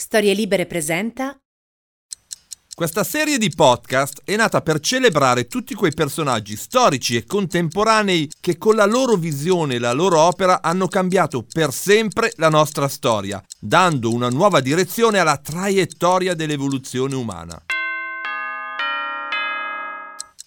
Storie Libere presenta Questa serie di podcast è nata per celebrare tutti quei personaggi storici e contemporanei che con la loro visione e la loro opera hanno cambiato per sempre la nostra storia, dando una nuova direzione alla traiettoria dell'evoluzione umana.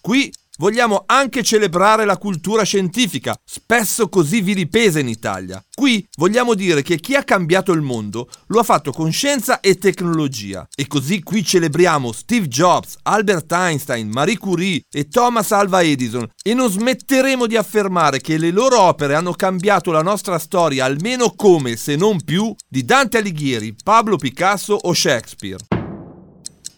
Qui Vogliamo anche celebrare la cultura scientifica, spesso così vilipesa in Italia. Qui vogliamo dire che chi ha cambiato il mondo lo ha fatto con scienza e tecnologia. E così qui celebriamo Steve Jobs, Albert Einstein, Marie Curie e Thomas Alva Edison e non smetteremo di affermare che le loro opere hanno cambiato la nostra storia almeno come, se non più, di Dante Alighieri, Pablo Picasso o Shakespeare.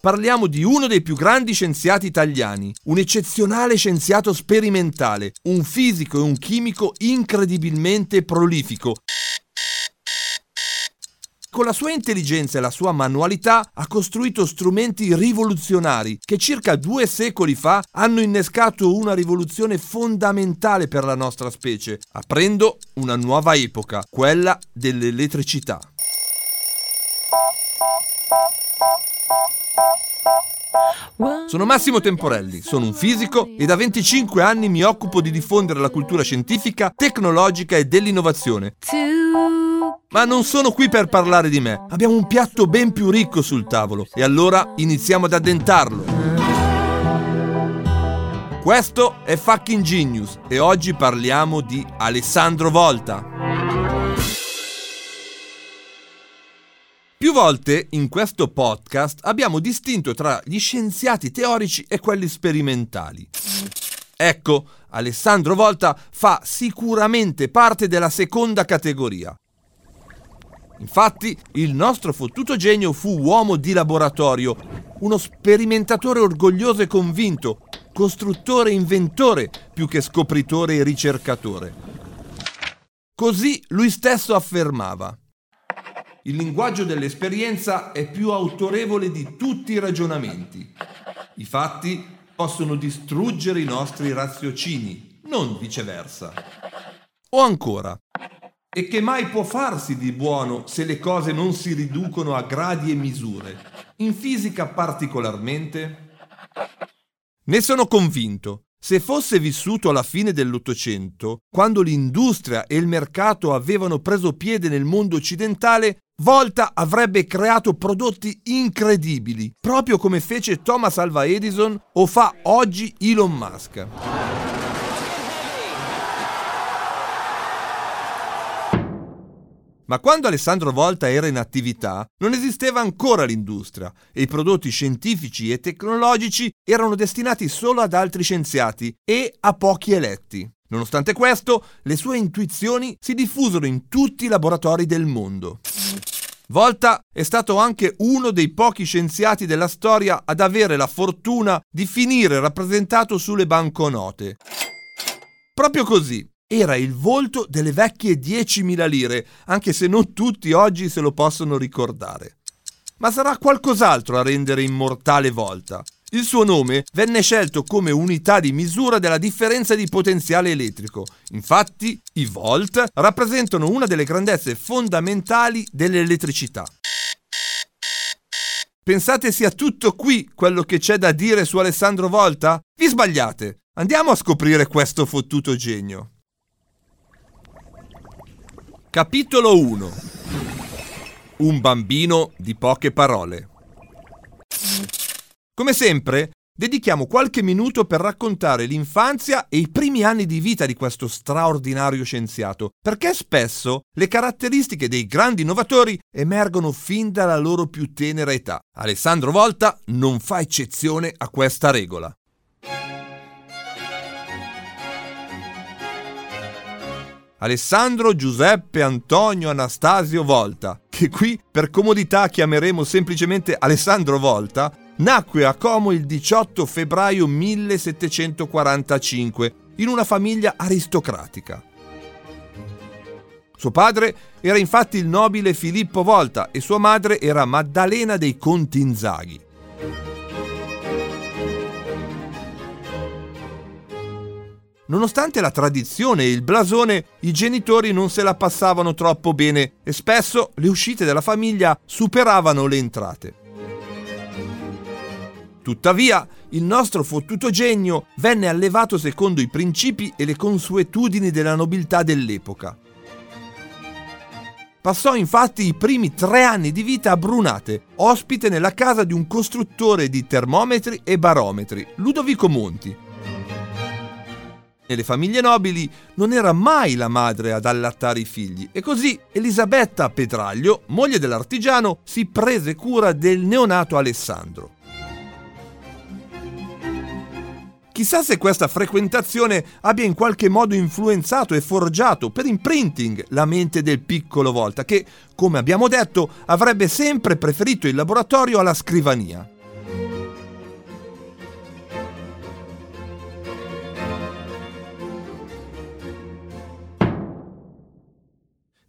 Parliamo di uno dei più grandi scienziati italiani, un eccezionale scienziato sperimentale, un fisico e un chimico incredibilmente prolifico. Con la sua intelligenza e la sua manualità ha costruito strumenti rivoluzionari che circa due secoli fa hanno innescato una rivoluzione fondamentale per la nostra specie, aprendo una nuova epoca, quella dell'elettricità. Sono Massimo Temporelli, sono un fisico e da 25 anni mi occupo di diffondere la cultura scientifica, tecnologica e dell'innovazione. Ma non sono qui per parlare di me, abbiamo un piatto ben più ricco sul tavolo e allora iniziamo ad addentarlo. Questo è Fucking Genius e oggi parliamo di Alessandro Volta. Più volte in questo podcast abbiamo distinto tra gli scienziati teorici e quelli sperimentali. Ecco, Alessandro Volta fa sicuramente parte della seconda categoria. Infatti, il nostro fottuto genio fu uomo di laboratorio, uno sperimentatore orgoglioso e convinto, costruttore e inventore più che scopritore e ricercatore. Così lui stesso affermava. Il linguaggio dell'esperienza è più autorevole di tutti i ragionamenti. I fatti possono distruggere i nostri raziocini, non viceversa. O ancora, e che mai può farsi di buono se le cose non si riducono a gradi e misure, in fisica particolarmente? Ne sono convinto. Se fosse vissuto alla fine dell'Ottocento, quando l'industria e il mercato avevano preso piede nel mondo occidentale, Volta avrebbe creato prodotti incredibili, proprio come fece Thomas Alva Edison o fa oggi Elon Musk. Ma quando Alessandro Volta era in attività, non esisteva ancora l'industria e i prodotti scientifici e tecnologici erano destinati solo ad altri scienziati e a pochi eletti. Nonostante questo, le sue intuizioni si diffusero in tutti i laboratori del mondo. Volta è stato anche uno dei pochi scienziati della storia ad avere la fortuna di finire rappresentato sulle banconote. Proprio così, era il volto delle vecchie 10.000 lire, anche se non tutti oggi se lo possono ricordare. Ma sarà qualcos'altro a rendere immortale Volta. Il suo nome venne scelto come unità di misura della differenza di potenziale elettrico. Infatti, i volt rappresentano una delle grandezze fondamentali dell'elettricità. Pensate sia tutto qui quello che c'è da dire su Alessandro Volta? Vi sbagliate. Andiamo a scoprire questo fottuto genio. Capitolo 1 Un bambino di poche parole. Come sempre, dedichiamo qualche minuto per raccontare l'infanzia e i primi anni di vita di questo straordinario scienziato, perché spesso le caratteristiche dei grandi innovatori emergono fin dalla loro più tenera età. Alessandro Volta non fa eccezione a questa regola. Alessandro Giuseppe Antonio Anastasio Volta, che qui per comodità chiameremo semplicemente Alessandro Volta, nacque a Como il 18 febbraio 1745 in una famiglia aristocratica. Suo padre era infatti il nobile Filippo Volta e sua madre era Maddalena dei Conti Inzaghi. Nonostante la tradizione e il blasone, i genitori non se la passavano troppo bene e spesso le uscite della famiglia superavano le entrate. Tuttavia, il nostro fottuto genio venne allevato secondo i principi e le consuetudini della nobiltà dell'epoca. Passò infatti i primi tre anni di vita a Brunate, ospite nella casa di un costruttore di termometri e barometri, Ludovico Monti. Nelle famiglie nobili non era mai la madre ad allattare i figli e così Elisabetta Petraglio, moglie dell'artigiano, si prese cura del neonato Alessandro. Chissà se questa frequentazione abbia in qualche modo influenzato e forgiato per imprinting la mente del piccolo Volta, che, come abbiamo detto, avrebbe sempre preferito il laboratorio alla scrivania.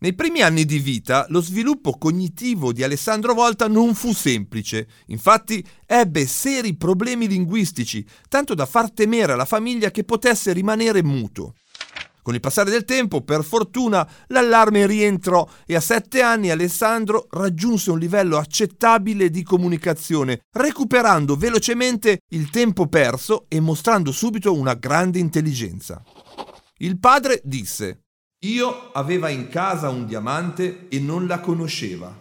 Nei primi anni di vita lo sviluppo cognitivo di Alessandro Volta non fu semplice, infatti ebbe seri problemi linguistici, tanto da far temere alla famiglia che potesse rimanere muto. Con il passare del tempo, per fortuna, l'allarme rientrò e a sette anni Alessandro raggiunse un livello accettabile di comunicazione, recuperando velocemente il tempo perso e mostrando subito una grande intelligenza. Il padre disse io aveva in casa un diamante e non la conosceva.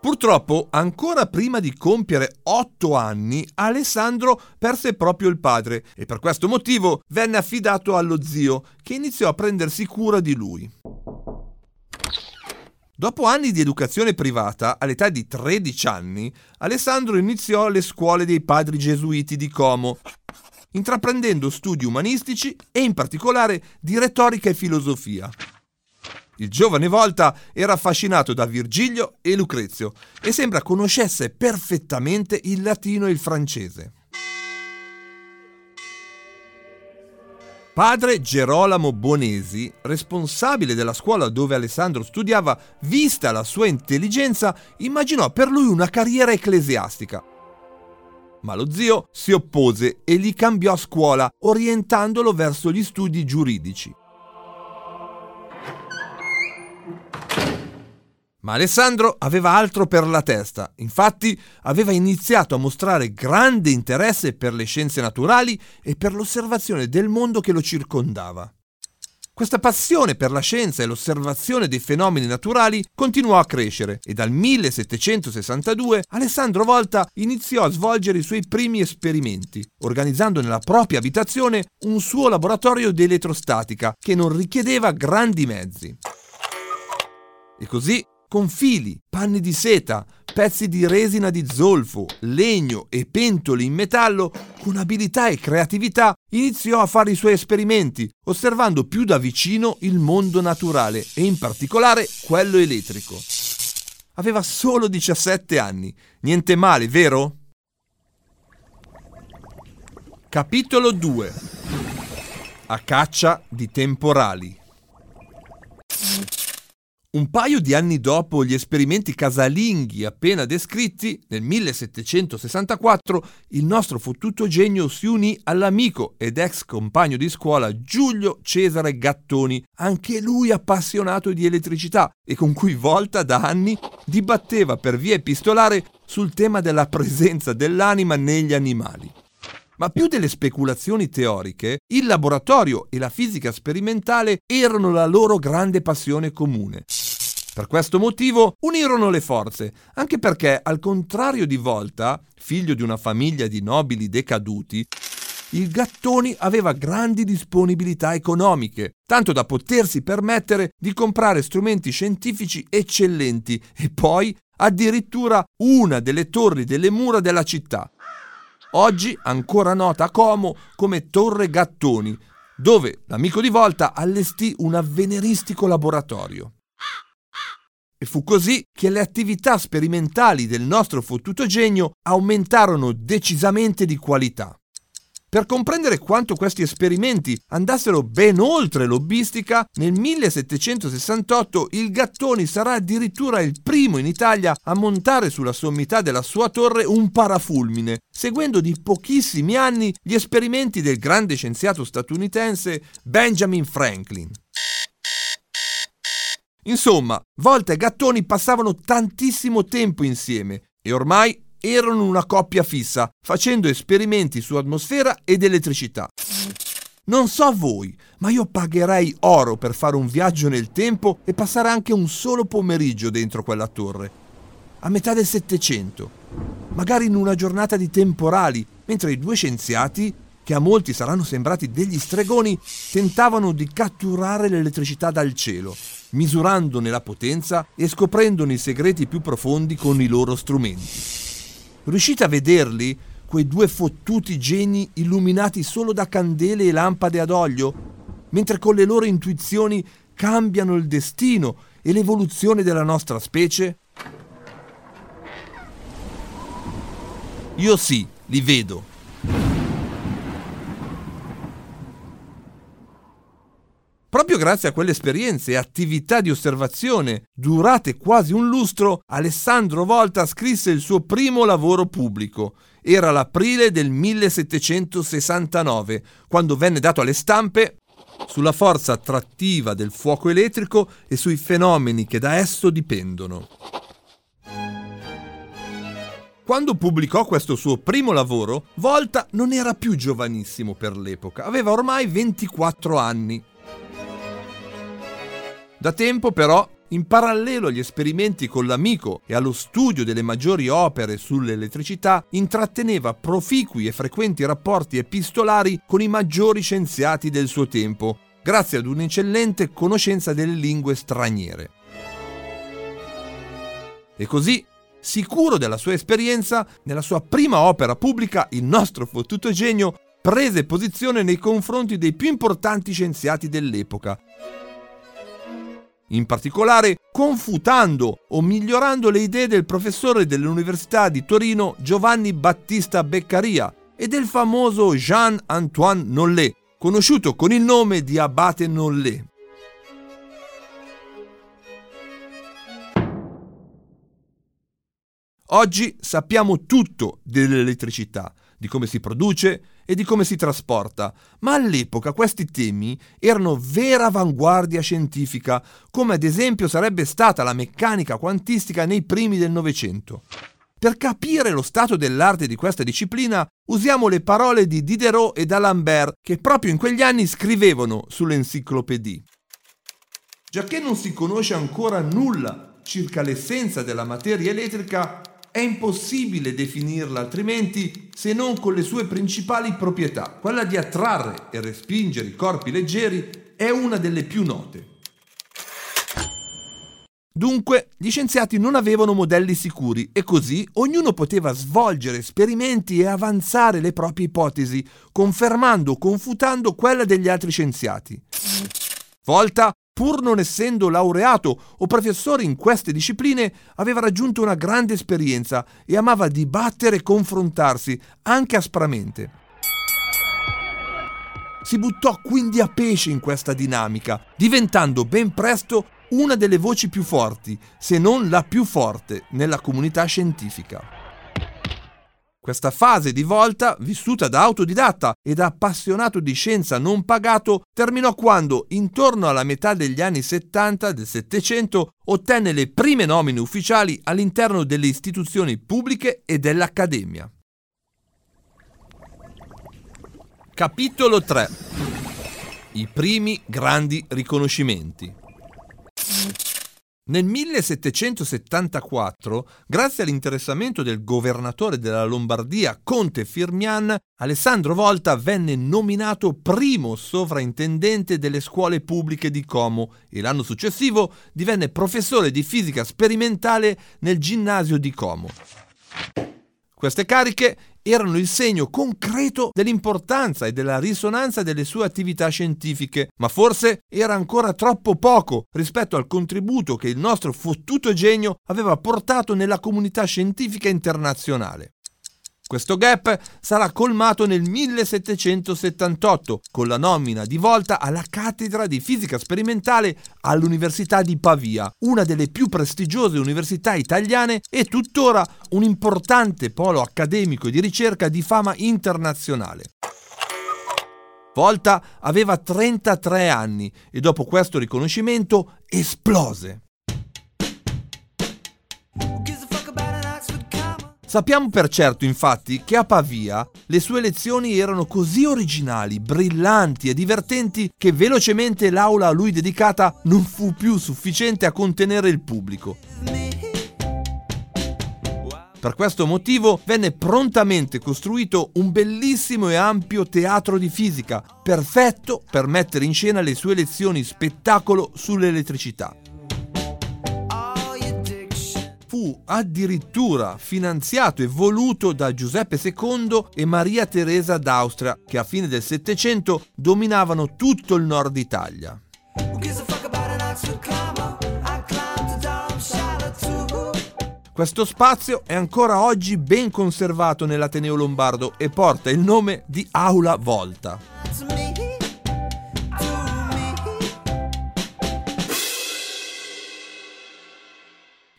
Purtroppo, ancora prima di compiere otto anni, Alessandro perse proprio il padre e per questo motivo venne affidato allo zio, che iniziò a prendersi cura di lui. Dopo anni di educazione privata, all'età di 13 anni, Alessandro iniziò le scuole dei padri gesuiti di Como, intraprendendo studi umanistici e in particolare di retorica e filosofia. Il giovane Volta era affascinato da Virgilio e Lucrezio e sembra conoscesse perfettamente il latino e il francese. Padre Gerolamo Bonesi, responsabile della scuola dove Alessandro studiava, vista la sua intelligenza, immaginò per lui una carriera ecclesiastica ma lo zio si oppose e gli cambiò scuola, orientandolo verso gli studi giuridici. Ma Alessandro aveva altro per la testa, infatti aveva iniziato a mostrare grande interesse per le scienze naturali e per l'osservazione del mondo che lo circondava. Questa passione per la scienza e l'osservazione dei fenomeni naturali continuò a crescere e dal 1762 Alessandro Volta iniziò a svolgere i suoi primi esperimenti, organizzando nella propria abitazione un suo laboratorio di elettrostatica che non richiedeva grandi mezzi. E così con fili, panni di seta, pezzi di resina di zolfo, legno e pentoli in metallo, con abilità e creatività iniziò a fare i suoi esperimenti, osservando più da vicino il mondo naturale e in particolare quello elettrico. Aveva solo 17 anni, niente male, vero? Capitolo 2 A caccia di temporali un paio di anni dopo gli esperimenti casalinghi appena descritti, nel 1764, il nostro fottuto genio si unì all'amico ed ex compagno di scuola Giulio Cesare Gattoni, anche lui appassionato di elettricità e con cui Volta da anni dibatteva per via epistolare sul tema della presenza dell'anima negli animali. Ma più delle speculazioni teoriche, il laboratorio e la fisica sperimentale erano la loro grande passione comune. Per questo motivo unirono le forze, anche perché, al contrario di Volta, figlio di una famiglia di nobili decaduti, il Gattoni aveva grandi disponibilità economiche, tanto da potersi permettere di comprare strumenti scientifici eccellenti e poi addirittura una delle torri delle mura della città, oggi ancora nota a Como come Torre Gattoni, dove l'amico di Volta allestì un avveniristico laboratorio. E fu così che le attività sperimentali del nostro fottuto genio aumentarono decisamente di qualità. Per comprendere quanto questi esperimenti andassero ben oltre l'obbistica, nel 1768 il Gattoni sarà addirittura il primo in Italia a montare sulla sommità della sua torre un parafulmine, seguendo di pochissimi anni gli esperimenti del grande scienziato statunitense Benjamin Franklin. Insomma, Volta e Gattoni passavano tantissimo tempo insieme e ormai erano una coppia fissa, facendo esperimenti su atmosfera ed elettricità. Non so voi, ma io pagherei oro per fare un viaggio nel tempo e passare anche un solo pomeriggio dentro quella torre. A metà del Settecento, magari in una giornata di temporali, mentre i due scienziati, che a molti saranno sembrati degli stregoni, tentavano di catturare l'elettricità dal cielo, misurandone la potenza e scoprendone i segreti più profondi con i loro strumenti. Riuscite a vederli? Quei due fottuti geni illuminati solo da candele e lampade ad olio? Mentre con le loro intuizioni cambiano il destino e l'evoluzione della nostra specie? Io sì, li vedo. Proprio grazie a quelle esperienze e attività di osservazione durate quasi un lustro, Alessandro Volta scrisse il suo primo lavoro pubblico. Era l'aprile del 1769, quando venne dato alle stampe sulla forza attrattiva del fuoco elettrico e sui fenomeni che da esso dipendono. Quando pubblicò questo suo primo lavoro, Volta non era più giovanissimo per l'epoca, aveva ormai 24 anni. Da tempo però, in parallelo agli esperimenti con l'amico e allo studio delle maggiori opere sull'elettricità, intratteneva proficui e frequenti rapporti epistolari con i maggiori scienziati del suo tempo, grazie ad un'eccellente conoscenza delle lingue straniere. E così, sicuro della sua esperienza, nella sua prima opera pubblica, il nostro fottuto genio prese posizione nei confronti dei più importanti scienziati dell'epoca in particolare confutando o migliorando le idee del professore dell'Università di Torino Giovanni Battista Beccaria e del famoso Jean-Antoine Nollet, conosciuto con il nome di Abate Nollet. Oggi sappiamo tutto dell'elettricità, di come si produce e di come si trasporta, ma all'epoca questi temi erano vera avanguardia scientifica, come ad esempio sarebbe stata la meccanica quantistica nei primi del Novecento. Per capire lo stato dell'arte di questa disciplina usiamo le parole di Diderot e d'Alembert che proprio in quegli anni scrivevano sull'enciclopedie. Giacché non si conosce ancora nulla circa l'essenza della materia elettrica, è impossibile definirla altrimenti se non con le sue principali proprietà. Quella di attrarre e respingere i corpi leggeri è una delle più note. Dunque, gli scienziati non avevano modelli sicuri e così ognuno poteva svolgere esperimenti e avanzare le proprie ipotesi, confermando o confutando quella degli altri scienziati. Volta pur non essendo laureato o professore in queste discipline, aveva raggiunto una grande esperienza e amava dibattere e confrontarsi, anche aspramente. Si buttò quindi a pesce in questa dinamica, diventando ben presto una delle voci più forti, se non la più forte, nella comunità scientifica. Questa fase di volta, vissuta da autodidatta e da appassionato di scienza non pagato, terminò quando, intorno alla metà degli anni 70 del Settecento, ottenne le prime nomine ufficiali all'interno delle istituzioni pubbliche e dell'Accademia. Capitolo 3 I primi grandi riconoscimenti nel 1774, grazie all'interessamento del governatore della Lombardia, Conte Firmian, Alessandro Volta venne nominato primo sovraintendente delle scuole pubbliche di Como e l'anno successivo divenne professore di fisica sperimentale nel ginnasio di Como. Queste cariche erano il segno concreto dell'importanza e della risonanza delle sue attività scientifiche, ma forse era ancora troppo poco rispetto al contributo che il nostro fottuto genio aveva portato nella comunità scientifica internazionale. Questo gap sarà colmato nel 1778 con la nomina di Volta alla cattedra di fisica sperimentale all'Università di Pavia, una delle più prestigiose università italiane e tuttora un importante polo accademico e di ricerca di fama internazionale. Volta aveva 33 anni e dopo questo riconoscimento esplose. Sappiamo per certo, infatti, che a Pavia le sue lezioni erano così originali, brillanti e divertenti che velocemente l'aula a lui dedicata non fu più sufficiente a contenere il pubblico. Per questo motivo venne prontamente costruito un bellissimo e ampio teatro di fisica, perfetto per mettere in scena le sue lezioni spettacolo sull'elettricità fu addirittura finanziato e voluto da Giuseppe II e Maria Teresa d'Austria, che a fine del Settecento dominavano tutto il nord Italia. Questo spazio è ancora oggi ben conservato nell'Ateneo Lombardo e porta il nome di Aula Volta.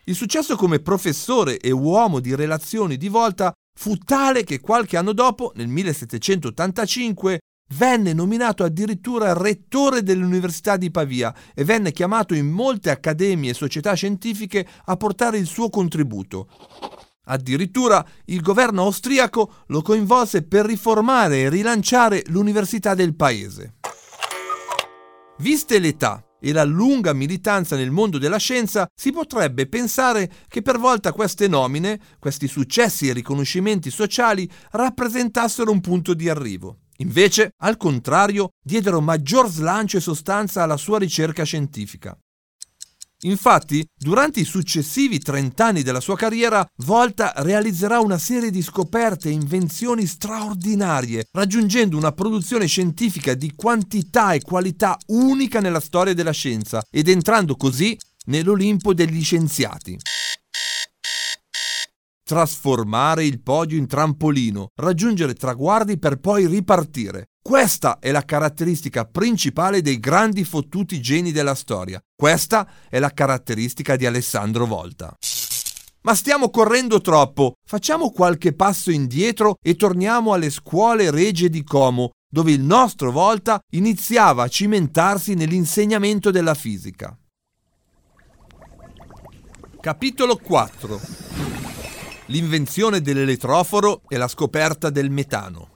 Il successo come professore e uomo di relazioni di Volta fu tale che qualche anno dopo, nel 1785, venne nominato addirittura rettore dell'Università di Pavia e venne chiamato in molte accademie e società scientifiche a portare il suo contributo. Addirittura il governo austriaco lo coinvolse per riformare e rilanciare l'università del paese. Viste l'età e la lunga militanza nel mondo della scienza, si potrebbe pensare che per volta queste nomine, questi successi e riconoscimenti sociali rappresentassero un punto di arrivo. Invece, al contrario, diedero maggior slancio e sostanza alla sua ricerca scientifica. Infatti, durante i successivi 30 anni della sua carriera, Volta realizzerà una serie di scoperte e invenzioni straordinarie, raggiungendo una produzione scientifica di quantità e qualità unica nella storia della scienza ed entrando così nell'Olimpo degli scienziati trasformare il podio in trampolino, raggiungere traguardi per poi ripartire. Questa è la caratteristica principale dei grandi fottuti geni della storia. Questa è la caratteristica di Alessandro Volta. Ma stiamo correndo troppo. Facciamo qualche passo indietro e torniamo alle scuole regie di Como, dove il nostro Volta iniziava a cimentarsi nell'insegnamento della fisica. Capitolo 4 l'invenzione dell'elettroforo e la scoperta del metano.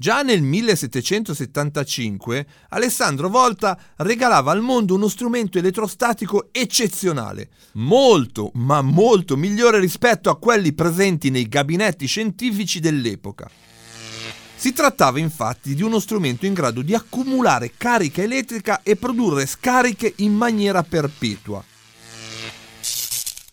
Già nel 1775 Alessandro Volta regalava al mondo uno strumento elettrostatico eccezionale, molto ma molto migliore rispetto a quelli presenti nei gabinetti scientifici dell'epoca. Si trattava infatti di uno strumento in grado di accumulare carica elettrica e produrre scariche in maniera perpetua,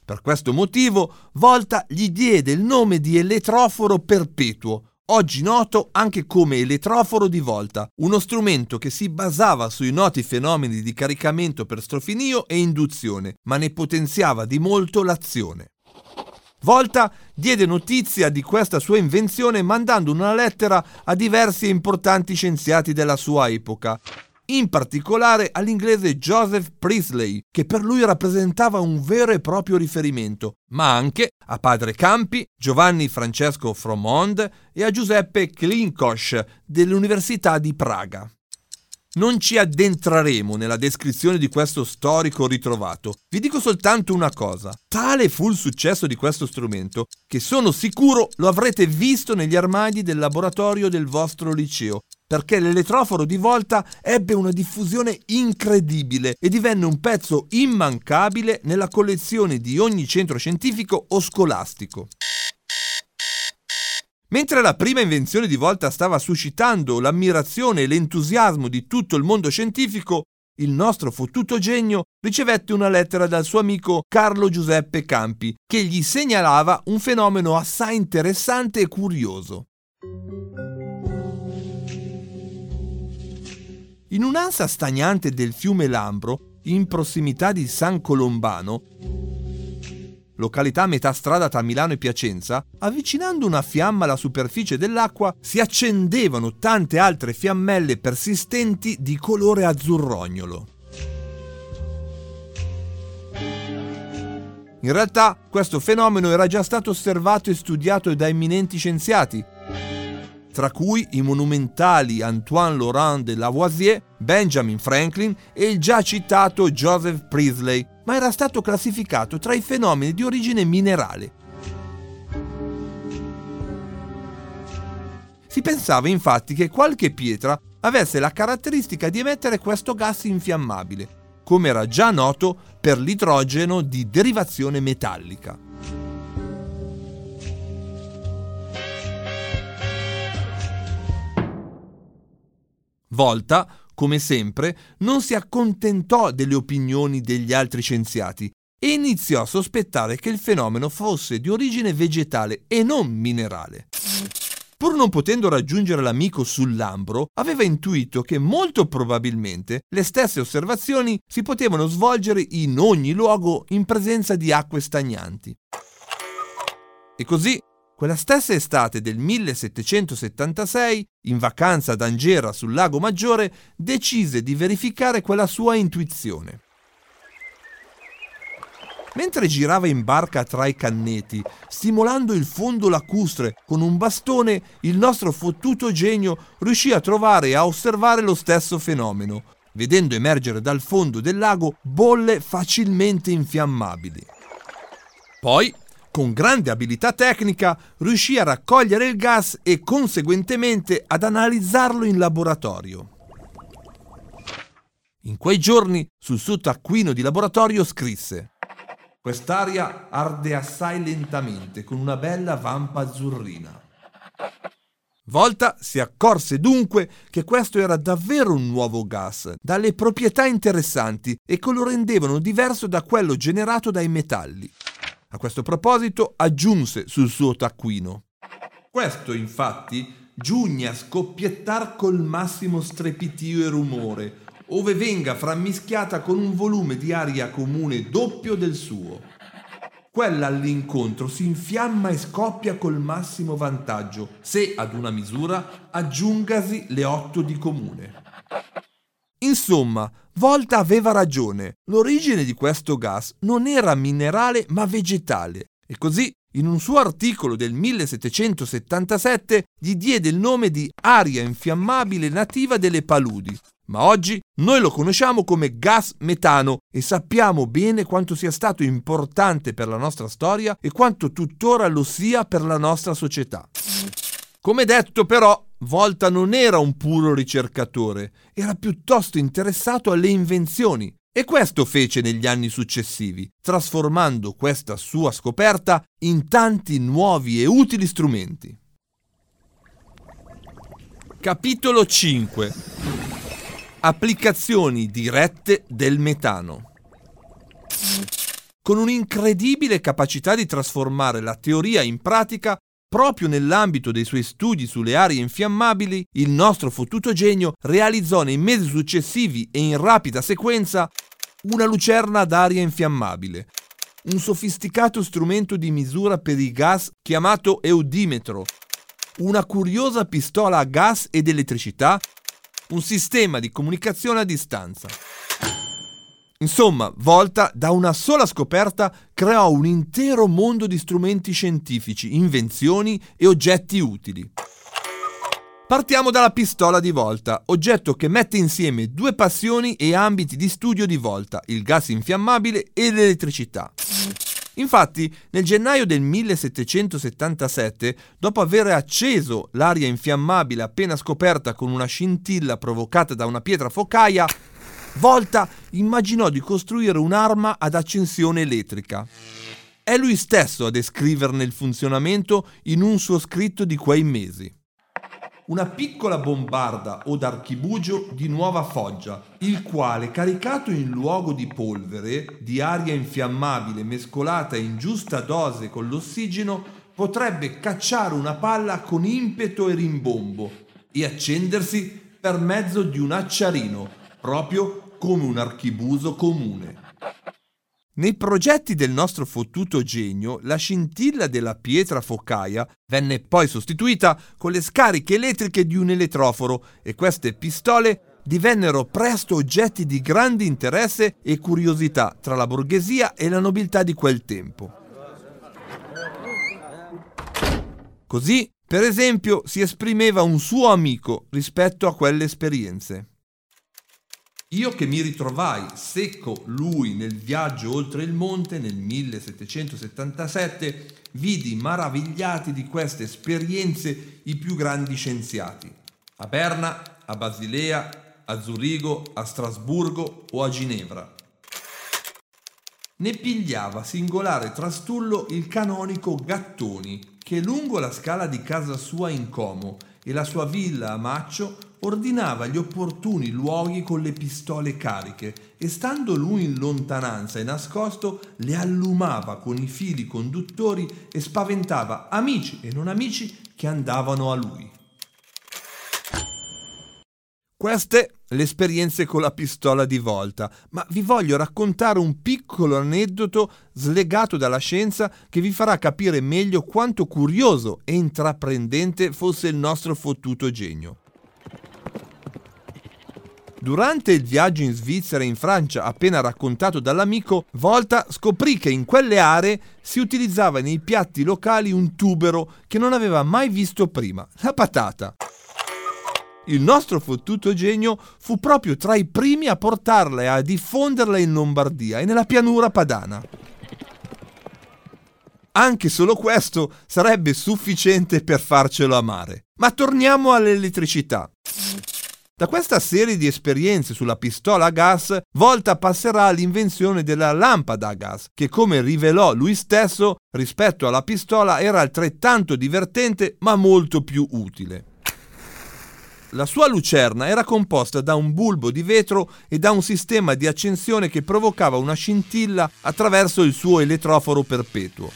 per questo motivo Volta gli diede il nome di elettroforo perpetuo, oggi noto anche come elettroforo di Volta, uno strumento che si basava sui noti fenomeni di caricamento per strofinio e induzione, ma ne potenziava di molto l'azione. Volta diede notizia di questa sua invenzione mandando una lettera a diversi importanti scienziati della sua epoca, in particolare all'inglese Joseph Priestley, che per lui rappresentava un vero e proprio riferimento, ma anche a padre Campi, Giovanni Francesco Fromond e a Giuseppe Klinkosch dell'Università di Praga. Non ci addentreremo nella descrizione di questo storico ritrovato. Vi dico soltanto una cosa. Tale fu il successo di questo strumento che sono sicuro lo avrete visto negli armadi del laboratorio del vostro liceo perché l'elettroforo di volta ebbe una diffusione incredibile e divenne un pezzo immancabile nella collezione di ogni centro scientifico o scolastico. Mentre la prima invenzione di Volta stava suscitando l'ammirazione e l'entusiasmo di tutto il mondo scientifico, il nostro fottuto genio ricevette una lettera dal suo amico Carlo Giuseppe Campi, che gli segnalava un fenomeno assai interessante e curioso. In un'ansa stagnante del fiume Lambro, in prossimità di San Colombano, località a metà strada tra Milano e Piacenza, avvicinando una fiamma alla superficie dell'acqua, si accendevano tante altre fiammelle persistenti di colore azzurrognolo. In realtà questo fenomeno era già stato osservato e studiato da eminenti scienziati, tra cui i monumentali Antoine Laurent de Lavoisier, Benjamin Franklin e il già citato Joseph Priestley, ma era stato classificato tra i fenomeni di origine minerale. Si pensava infatti che qualche pietra avesse la caratteristica di emettere questo gas infiammabile, come era già noto per l'idrogeno di derivazione metallica. Volta, come sempre, non si accontentò delle opinioni degli altri scienziati e iniziò a sospettare che il fenomeno fosse di origine vegetale e non minerale. Pur non potendo raggiungere l'amico sul Lambro, aveva intuito che molto probabilmente le stesse osservazioni si potevano svolgere in ogni luogo in presenza di acque stagnanti. E così, quella stessa estate del 1776, in vacanza ad Angera sul lago Maggiore, decise di verificare quella sua intuizione. Mentre girava in barca tra i canneti, stimolando il fondo lacustre con un bastone, il nostro fottuto genio riuscì a trovare e a osservare lo stesso fenomeno, vedendo emergere dal fondo del lago bolle facilmente infiammabili. Poi, con grande abilità tecnica, riuscì a raccogliere il gas e conseguentemente ad analizzarlo in laboratorio. In quei giorni, sul suo taccuino di laboratorio scrisse Quest'aria arde assai lentamente con una bella vampa azzurrina. Volta si accorse dunque che questo era davvero un nuovo gas, dalle proprietà interessanti e che lo rendevano diverso da quello generato dai metalli. A questo proposito aggiunse sul suo taccuino. Questo infatti giugna a scoppiettar col massimo strepitio e rumore, ove venga frammischiata con un volume di aria comune doppio del suo. Quella all'incontro si infiamma e scoppia col massimo vantaggio, se ad una misura aggiungasi le otto di comune. Insomma, Volta aveva ragione, l'origine di questo gas non era minerale ma vegetale. E così in un suo articolo del 1777 gli diede il nome di aria infiammabile nativa delle paludi, ma oggi noi lo conosciamo come gas metano e sappiamo bene quanto sia stato importante per la nostra storia e quanto tuttora lo sia per la nostra società. Come detto però, Volta non era un puro ricercatore, era piuttosto interessato alle invenzioni e questo fece negli anni successivi, trasformando questa sua scoperta in tanti nuovi e utili strumenti. Capitolo 5 applicazioni dirette del metano. Con un'incredibile capacità di trasformare la teoria in pratica, proprio nell'ambito dei suoi studi sulle aree infiammabili, il nostro fottuto genio realizzò nei mesi successivi e in rapida sequenza una lucerna ad aria infiammabile, un sofisticato strumento di misura per i gas chiamato eudimetro, una curiosa pistola a gas ed elettricità un sistema di comunicazione a distanza. Insomma, Volta da una sola scoperta creò un intero mondo di strumenti scientifici, invenzioni e oggetti utili. Partiamo dalla pistola di Volta, oggetto che mette insieme due passioni e ambiti di studio di Volta, il gas infiammabile e l'elettricità. Infatti, nel gennaio del 1777, dopo aver acceso l'aria infiammabile appena scoperta con una scintilla provocata da una pietra focaia, Volta immaginò di costruire un'arma ad accensione elettrica. È lui stesso a descriverne il funzionamento in un suo scritto di quei mesi una piccola bombarda o d'archibugio di nuova foggia, il quale, caricato in luogo di polvere, di aria infiammabile mescolata in giusta dose con l'ossigeno, potrebbe cacciare una palla con impeto e rimbombo e accendersi per mezzo di un acciarino, proprio come un archibuso comune. Nei progetti del nostro fottuto genio, la scintilla della pietra focaia venne poi sostituita con le scariche elettriche di un elettroforo e queste pistole divennero presto oggetti di grande interesse e curiosità tra la borghesia e la nobiltà di quel tempo. Così, per esempio, si esprimeva un suo amico rispetto a quelle esperienze. Io che mi ritrovai secco lui nel viaggio oltre il monte nel 1777, vidi maravigliati di queste esperienze i più grandi scienziati. A Berna, a Basilea, a Zurigo, a Strasburgo o a Ginevra. Ne pigliava singolare trastullo il canonico Gattoni, che lungo la scala di casa sua in Como e la sua villa a Maccio ordinava gli opportuni luoghi con le pistole cariche e stando lui in lontananza e nascosto le allumava con i fili conduttori e spaventava amici e non amici che andavano a lui. Queste le esperienze con la pistola di volta, ma vi voglio raccontare un piccolo aneddoto slegato dalla scienza che vi farà capire meglio quanto curioso e intraprendente fosse il nostro fottuto genio. Durante il viaggio in Svizzera e in Francia appena raccontato dall'amico, Volta scoprì che in quelle aree si utilizzava nei piatti locali un tubero che non aveva mai visto prima, la patata. Il nostro fottuto genio fu proprio tra i primi a portarla e a diffonderla in Lombardia e nella pianura padana. Anche solo questo sarebbe sufficiente per farcelo amare. Ma torniamo all'elettricità. Da questa serie di esperienze sulla pistola a gas, Volta passerà all'invenzione della lampada a gas, che come rivelò lui stesso, rispetto alla pistola era altrettanto divertente ma molto più utile. La sua lucerna era composta da un bulbo di vetro e da un sistema di accensione che provocava una scintilla attraverso il suo elettroforo perpetuo.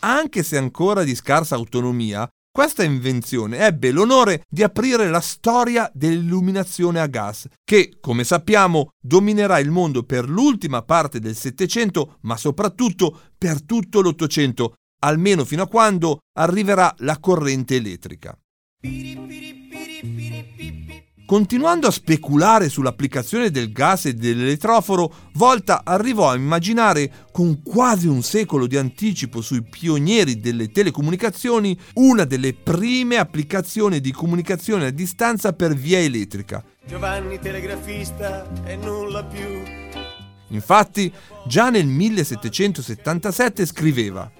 Anche se ancora di scarsa autonomia, questa invenzione ebbe l'onore di aprire la storia dell'illuminazione a gas, che, come sappiamo, dominerà il mondo per l'ultima parte del Settecento, ma soprattutto per tutto l'Ottocento, almeno fino a quando arriverà la corrente elettrica. Continuando a speculare sull'applicazione del gas e dell'elettroforo, Volta arrivò a immaginare, con quasi un secolo di anticipo sui pionieri delle telecomunicazioni, una delle prime applicazioni di comunicazione a distanza per via elettrica. Giovanni telegrafista e nulla più. Infatti, già nel 1777 scriveva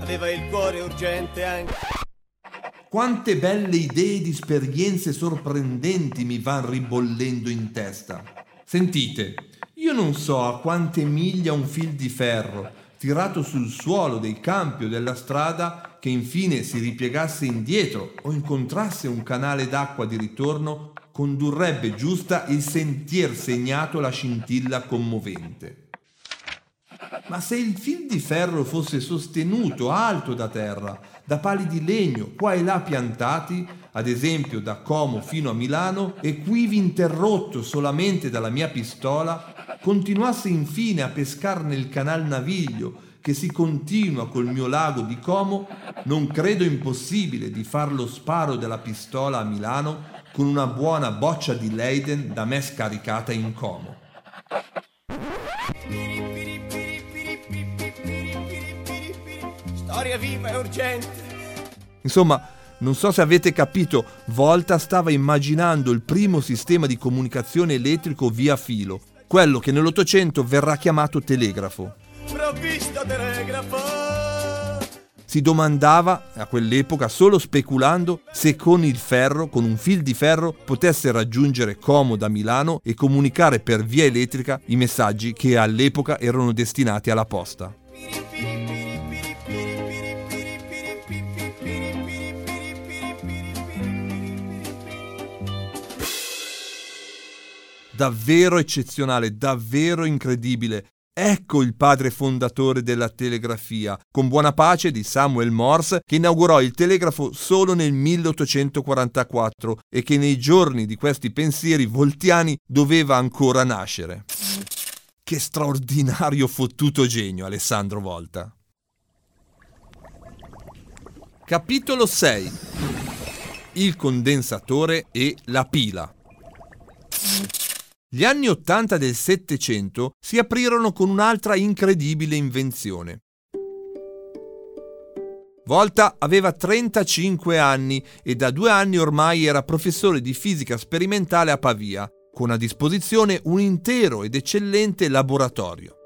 Aveva il cuore urgente anche quante belle idee di esperienze sorprendenti mi van ribollendo in testa. Sentite, io non so a quante miglia un fil di ferro, tirato sul suolo dei campi o della strada, che infine si ripiegasse indietro o incontrasse un canale d'acqua di ritorno, condurrebbe giusta il sentier segnato la scintilla commovente. Ma se il fil di ferro fosse sostenuto alto da terra, da pali di legno qua e là piantati, ad esempio da Como fino a Milano, e quivi interrotto solamente dalla mia pistola, continuasse infine a pescar nel canal Naviglio che si continua col mio lago di Como, non credo impossibile di far lo sparo della pistola a Milano con una buona boccia di Leiden da me scaricata in Como. Storia viva e urgente. Insomma, non so se avete capito, Volta stava immaginando il primo sistema di comunicazione elettrico via filo, quello che nell'Ottocento verrà chiamato telegrafo. Provvisto telegrafo! Si domandava a quell'epoca, solo speculando, se con il ferro, con un fil di ferro, potesse raggiungere Como da Milano e comunicare per via elettrica i messaggi che all'epoca erano destinati alla posta. Davvero eccezionale, davvero incredibile. Ecco il padre fondatore della telegrafia, con buona pace di Samuel Morse, che inaugurò il telegrafo solo nel 1844 e che nei giorni di questi pensieri voltiani doveva ancora nascere. Che straordinario fottuto genio, Alessandro Volta. Capitolo 6 Il condensatore e la pila. Gli anni Ottanta del Settecento si aprirono con un'altra incredibile invenzione. Volta aveva 35 anni e da due anni ormai era professore di fisica sperimentale a Pavia, con a disposizione un intero ed eccellente laboratorio.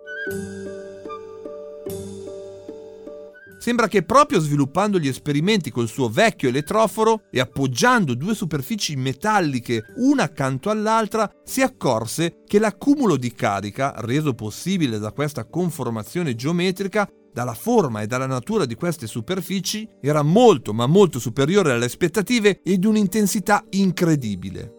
Sembra che proprio sviluppando gli esperimenti col suo vecchio elettroforo e appoggiando due superfici metalliche una accanto all'altra, si accorse che l'accumulo di carica, reso possibile da questa conformazione geometrica, dalla forma e dalla natura di queste superfici, era molto ma molto superiore alle aspettative e di un'intensità incredibile.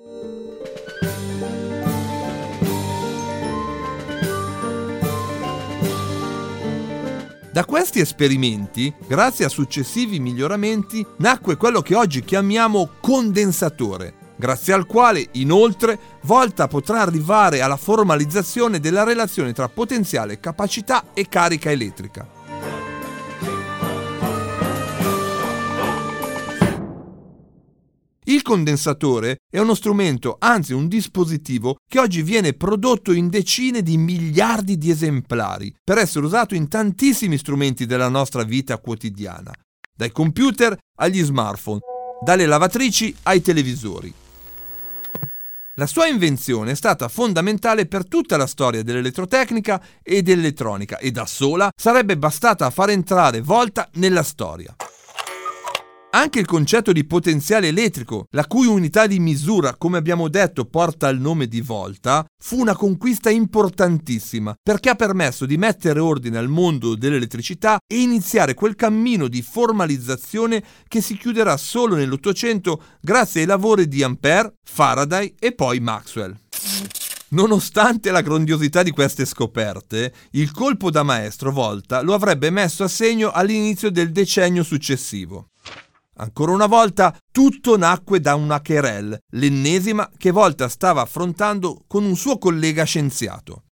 Da questi esperimenti, grazie a successivi miglioramenti, nacque quello che oggi chiamiamo condensatore, grazie al quale, inoltre, Volta potrà arrivare alla formalizzazione della relazione tra potenziale, capacità e carica elettrica. Il condensatore è uno strumento, anzi un dispositivo, che oggi viene prodotto in decine di miliardi di esemplari per essere usato in tantissimi strumenti della nostra vita quotidiana, dai computer agli smartphone, dalle lavatrici ai televisori. La sua invenzione è stata fondamentale per tutta la storia dell'elettrotecnica e dell'elettronica e da sola sarebbe bastata a far entrare Volta nella storia. Anche il concetto di potenziale elettrico, la cui unità di misura, come abbiamo detto, porta il nome di volta, fu una conquista importantissima perché ha permesso di mettere ordine al mondo dell'elettricità e iniziare quel cammino di formalizzazione che si chiuderà solo nell'Ottocento grazie ai lavori di Ampère, Faraday e poi Maxwell. Nonostante la grandiosità di queste scoperte, il colpo da maestro Volta lo avrebbe messo a segno all'inizio del decennio successivo. Ancora una volta tutto nacque da una querelle, l'ennesima che Volta stava affrontando con un suo collega scienziato.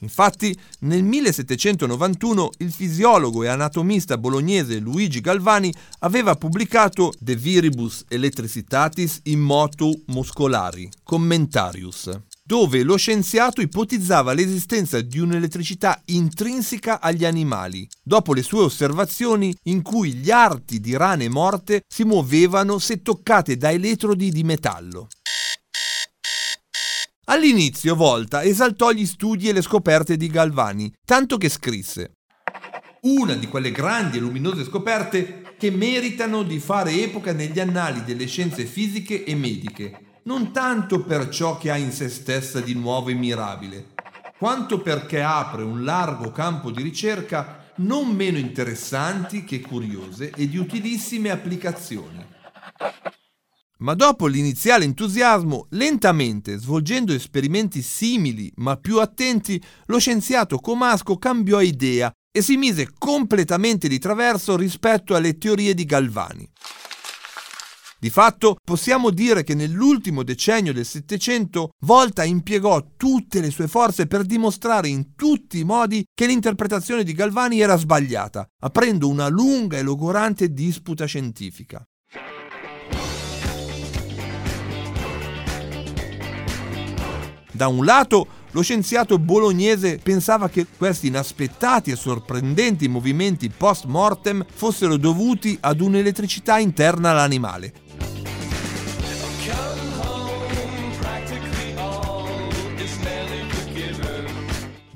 Infatti, nel 1791 il fisiologo e anatomista bolognese Luigi Galvani aveva pubblicato De Viribus Electricitatis in Motu Muscolari, Commentarius, dove lo scienziato ipotizzava l'esistenza di un'elettricità intrinseca agli animali, dopo le sue osservazioni in cui gli arti di rane morte si muovevano se toccate da elettrodi di metallo. All'inizio Volta esaltò gli studi e le scoperte di Galvani, tanto che scrisse una di quelle grandi e luminose scoperte che meritano di fare epoca negli annali delle scienze fisiche e mediche, non tanto per ciò che ha in se stessa di nuovo e mirabile, quanto perché apre un largo campo di ricerca non meno interessanti che curiose e di utilissime applicazioni. Ma dopo l'iniziale entusiasmo, lentamente, svolgendo esperimenti simili ma più attenti, lo scienziato Comasco cambiò idea e si mise completamente di traverso rispetto alle teorie di Galvani. Di fatto possiamo dire che nell'ultimo decennio del Settecento Volta impiegò tutte le sue forze per dimostrare in tutti i modi che l'interpretazione di Galvani era sbagliata, aprendo una lunga e logorante disputa scientifica. Da un lato, lo scienziato bolognese pensava che questi inaspettati e sorprendenti movimenti post mortem fossero dovuti ad un'elettricità interna all'animale,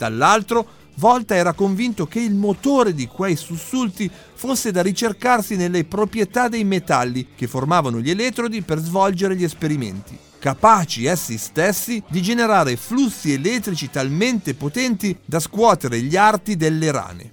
Dall'altro, Volta era convinto che il motore di quei sussulti fosse da ricercarsi nelle proprietà dei metalli che formavano gli elettrodi per svolgere gli esperimenti, capaci essi stessi di generare flussi elettrici talmente potenti da scuotere gli arti delle rane.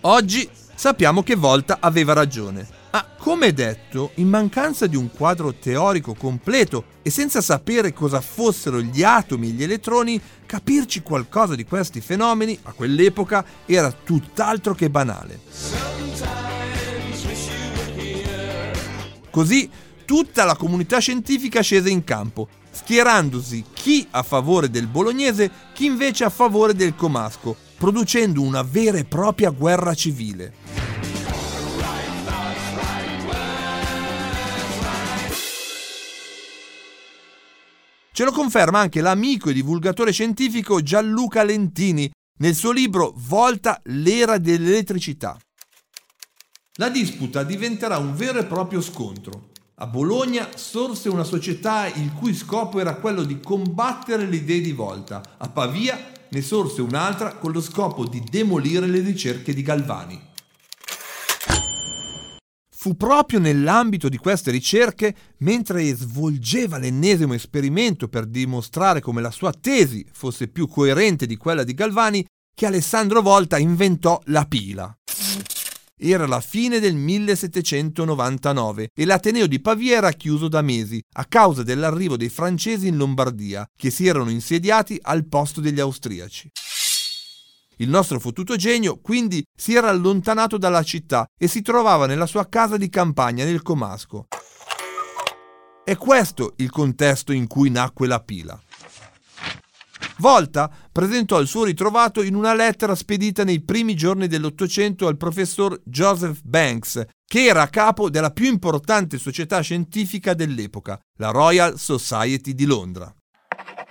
Oggi sappiamo che Volta aveva ragione. Ma come detto, in mancanza di un quadro teorico completo e senza sapere cosa fossero gli atomi e gli elettroni, capirci qualcosa di questi fenomeni a quell'epoca era tutt'altro che banale. Così tutta la comunità scientifica scese in campo, schierandosi chi a favore del bolognese, chi invece a favore del comasco, producendo una vera e propria guerra civile. Ce lo conferma anche l'amico e divulgatore scientifico Gianluca Lentini nel suo libro Volta l'era dell'elettricità. La disputa diventerà un vero e proprio scontro. A Bologna sorse una società il cui scopo era quello di combattere le idee di Volta. A Pavia ne sorse un'altra con lo scopo di demolire le ricerche di Galvani. Fu proprio nell'ambito di queste ricerche, mentre svolgeva l'ennesimo esperimento per dimostrare come la sua tesi fosse più coerente di quella di Galvani, che Alessandro Volta inventò la pila. Era la fine del 1799 e l'Ateneo di Pavia era chiuso da mesi a causa dell'arrivo dei francesi in Lombardia, che si erano insediati al posto degli austriaci. Il nostro fottuto genio quindi si era allontanato dalla città e si trovava nella sua casa di campagna nel Comasco. È questo il contesto in cui nacque la pila. Volta presentò il suo ritrovato in una lettera spedita nei primi giorni dell'Ottocento al professor Joseph Banks, che era a capo della più importante società scientifica dell'epoca, la Royal Society di Londra.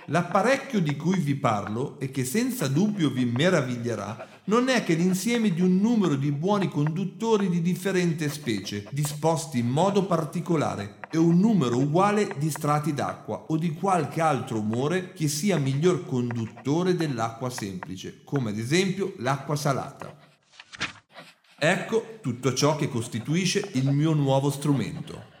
L'apparecchio di cui vi parlo e che senza dubbio vi meraviglierà non è che l'insieme di un numero di buoni conduttori di differente specie, disposti in modo particolare, e un numero uguale di strati d'acqua o di qualche altro umore che sia miglior conduttore dell'acqua semplice, come ad esempio l'acqua salata. Ecco tutto ciò che costituisce il mio nuovo strumento.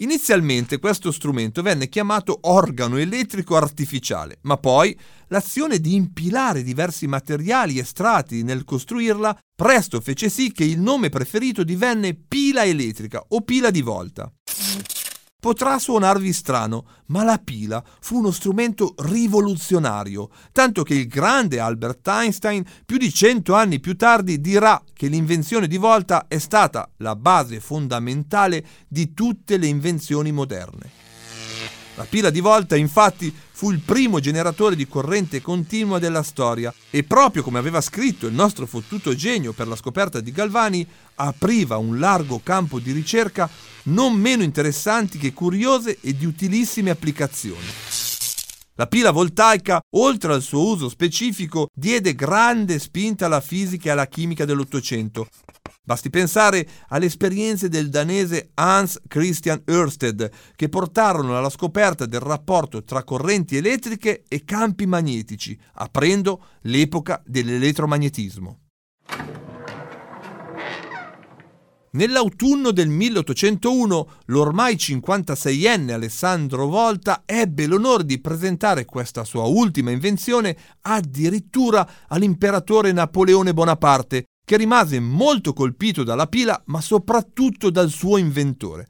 Inizialmente questo strumento venne chiamato organo elettrico artificiale, ma poi l'azione di impilare diversi materiali e strati nel costruirla presto fece sì che il nome preferito divenne pila elettrica o pila di volta. Potrà suonarvi strano, ma la pila fu uno strumento rivoluzionario, tanto che il grande Albert Einstein, più di cento anni più tardi, dirà che l'invenzione di Volta è stata la base fondamentale di tutte le invenzioni moderne. La pila di volta infatti fu il primo generatore di corrente continua della storia e proprio come aveva scritto il nostro fottuto genio per la scoperta di Galvani, apriva un largo campo di ricerca non meno interessanti che curiose e di utilissime applicazioni. La pila voltaica, oltre al suo uso specifico, diede grande spinta alla fisica e alla chimica dell'Ottocento, Basti pensare alle esperienze del danese Hans Christian Ørsted che portarono alla scoperta del rapporto tra correnti elettriche e campi magnetici, aprendo l'epoca dell'elettromagnetismo. Nell'autunno del 1801 l'ormai 56enne Alessandro Volta ebbe l'onore di presentare questa sua ultima invenzione addirittura all'imperatore Napoleone Bonaparte, che rimase molto colpito dalla pila, ma soprattutto dal suo inventore.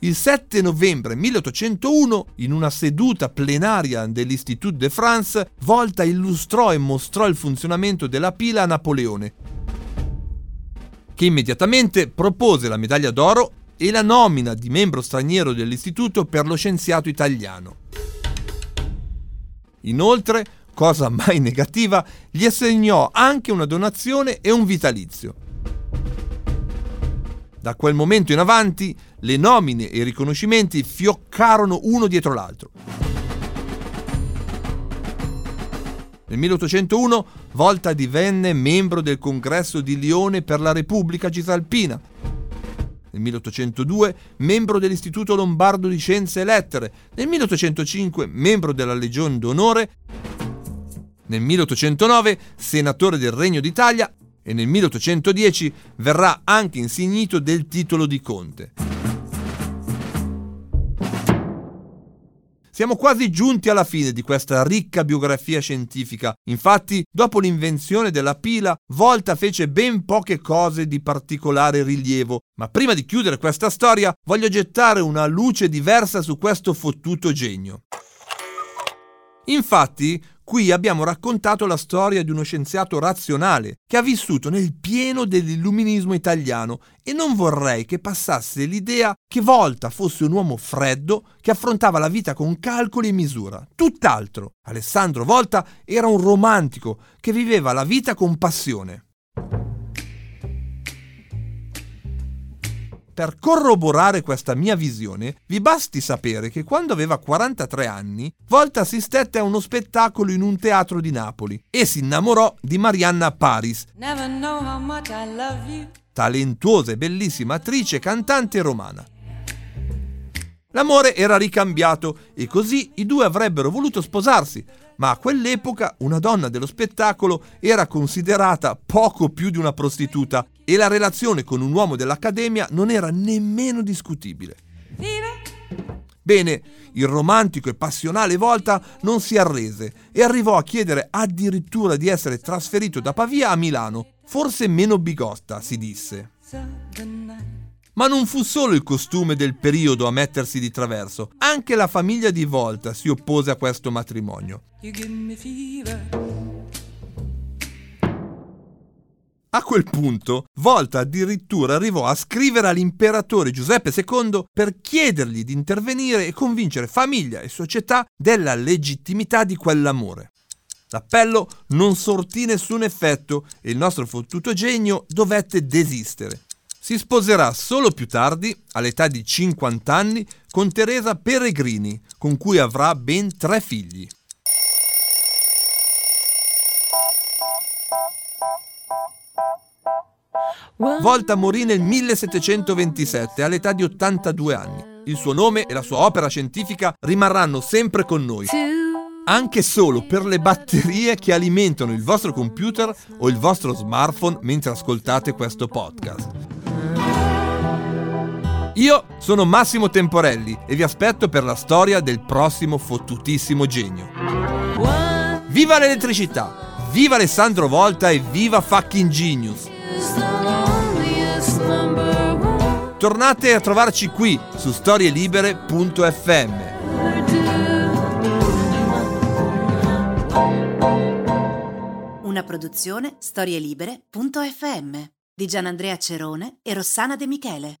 Il 7 novembre 1801, in una seduta plenaria dell'Institut de France, Volta illustrò e mostrò il funzionamento della pila a Napoleone, che immediatamente propose la medaglia d'oro e la nomina di membro straniero dell'istituto per lo scienziato italiano. Inoltre, cosa mai negativa, gli assegnò anche una donazione e un vitalizio. Da quel momento in avanti le nomine e i riconoscimenti fioccarono uno dietro l'altro. Nel 1801 Volta divenne membro del congresso di Lione per la Repubblica Cisalpina nel 1802 membro dell'Istituto Lombardo di Scienze e Lettere, nel 1805 membro della Legione d'Onore, nel 1809 senatore del Regno d'Italia e nel 1810 verrà anche insignito del titolo di conte. Siamo quasi giunti alla fine di questa ricca biografia scientifica. Infatti, dopo l'invenzione della pila, Volta fece ben poche cose di particolare rilievo. Ma prima di chiudere questa storia, voglio gettare una luce diversa su questo fottuto genio. Infatti, Qui abbiamo raccontato la storia di uno scienziato razionale che ha vissuto nel pieno dell'illuminismo italiano e non vorrei che passasse l'idea che Volta fosse un uomo freddo che affrontava la vita con calcoli e misura. Tutt'altro. Alessandro Volta era un romantico che viveva la vita con passione. Per corroborare questa mia visione, vi basti sapere che quando aveva 43 anni, Volta assistette a uno spettacolo in un teatro di Napoli e si innamorò di Marianna Paris, talentuosa e bellissima attrice, cantante romana. L'amore era ricambiato e così i due avrebbero voluto sposarsi, ma a quell'epoca una donna dello spettacolo era considerata poco più di una prostituta e la relazione con un uomo dell'Accademia non era nemmeno discutibile. Bene, il romantico e passionale Volta non si arrese e arrivò a chiedere addirittura di essere trasferito da Pavia a Milano, forse meno bigotta, si disse. Ma non fu solo il costume del periodo a mettersi di traverso, anche la famiglia di Volta si oppose a questo matrimonio. A quel punto, Volta addirittura arrivò a scrivere all'imperatore Giuseppe II per chiedergli di intervenire e convincere famiglia e società della legittimità di quell'amore. L'appello non sortì nessun effetto e il nostro fottuto genio dovette desistere. Si sposerà solo più tardi, all'età di 50 anni, con Teresa Peregrini, con cui avrà ben tre figli. Volta morì nel 1727 all'età di 82 anni. Il suo nome e la sua opera scientifica rimarranno sempre con noi, anche solo per le batterie che alimentano il vostro computer o il vostro smartphone mentre ascoltate questo podcast. Io sono Massimo Temporelli e vi aspetto per la storia del prossimo fottutissimo genio. Viva l'elettricità! Viva Alessandro Volta e viva fucking genius! Tornate a trovarci qui su storielibere.fm. Una produzione storielibere.fm di Gianandrea Cerone e Rossana De Michele.